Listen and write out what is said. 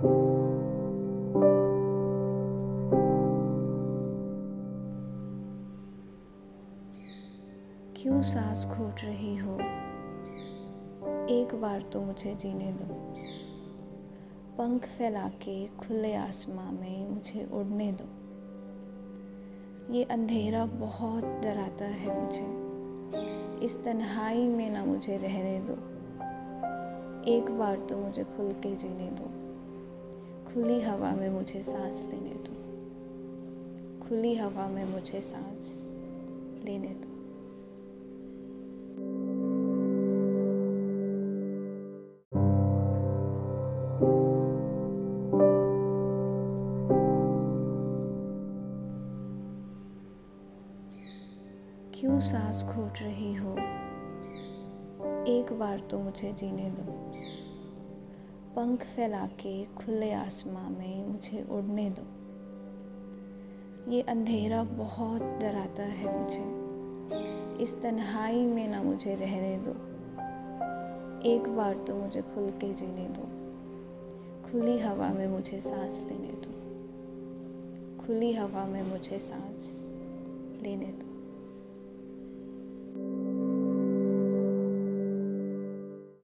क्यों सांस खोट रही हो? एक बार तो मुझे जीने दो। पंख फैला के खुले आसमां में मुझे उड़ने दो। ये अंधेरा बहुत डराता है मुझे। इस तन्हाई में ना मुझे रहने दो। एक बार तो मुझे खुल के जीने दो। खुली हवा में मुझे सांस लेने दो। खुली हवा में मुझे सांस लेने दो। क्यों सांस खोट रही हो? एक बार तो मुझे जीने दो। पंख फैला के खुले आसमां में मुझे उड़ने दो। ये अंधेरा बहुत डराता है मुझे। इस तन्हाई में ना मुझे रहने दो। एक बार तो मुझे खुल के जीने दो। खुली हवा में मुझे सांस लेने दो। खुली हवा में मुझे सांस लेने